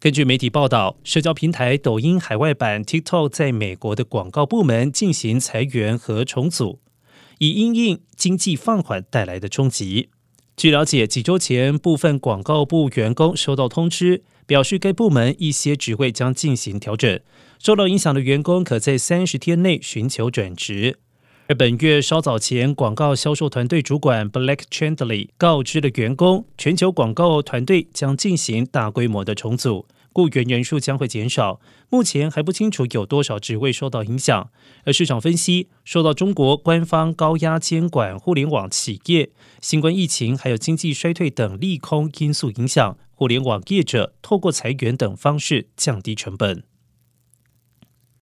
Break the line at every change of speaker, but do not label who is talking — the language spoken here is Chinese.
根据媒体报道，社交平台抖音海外版 TikTok 在美国的广告部门进行裁员和重组，以因应经济放缓带来的冲击。据了解，几周前，部分广告部员工收到通知，表示该部门一些职位将进行调整，受到影响的员工可在三十天内寻求转职。而本月稍早前，广告销售团队主管 Black Chandley 告知了员工，全球广告团队将进行大规模的重组，雇员人数将会减少。目前还不清楚有多少职位受到影响。而市场分析，受到中国官方高压监管互联网企业、新冠疫情还有经济衰退等利空因素影响，互联网业者透过裁员等方式降低成本。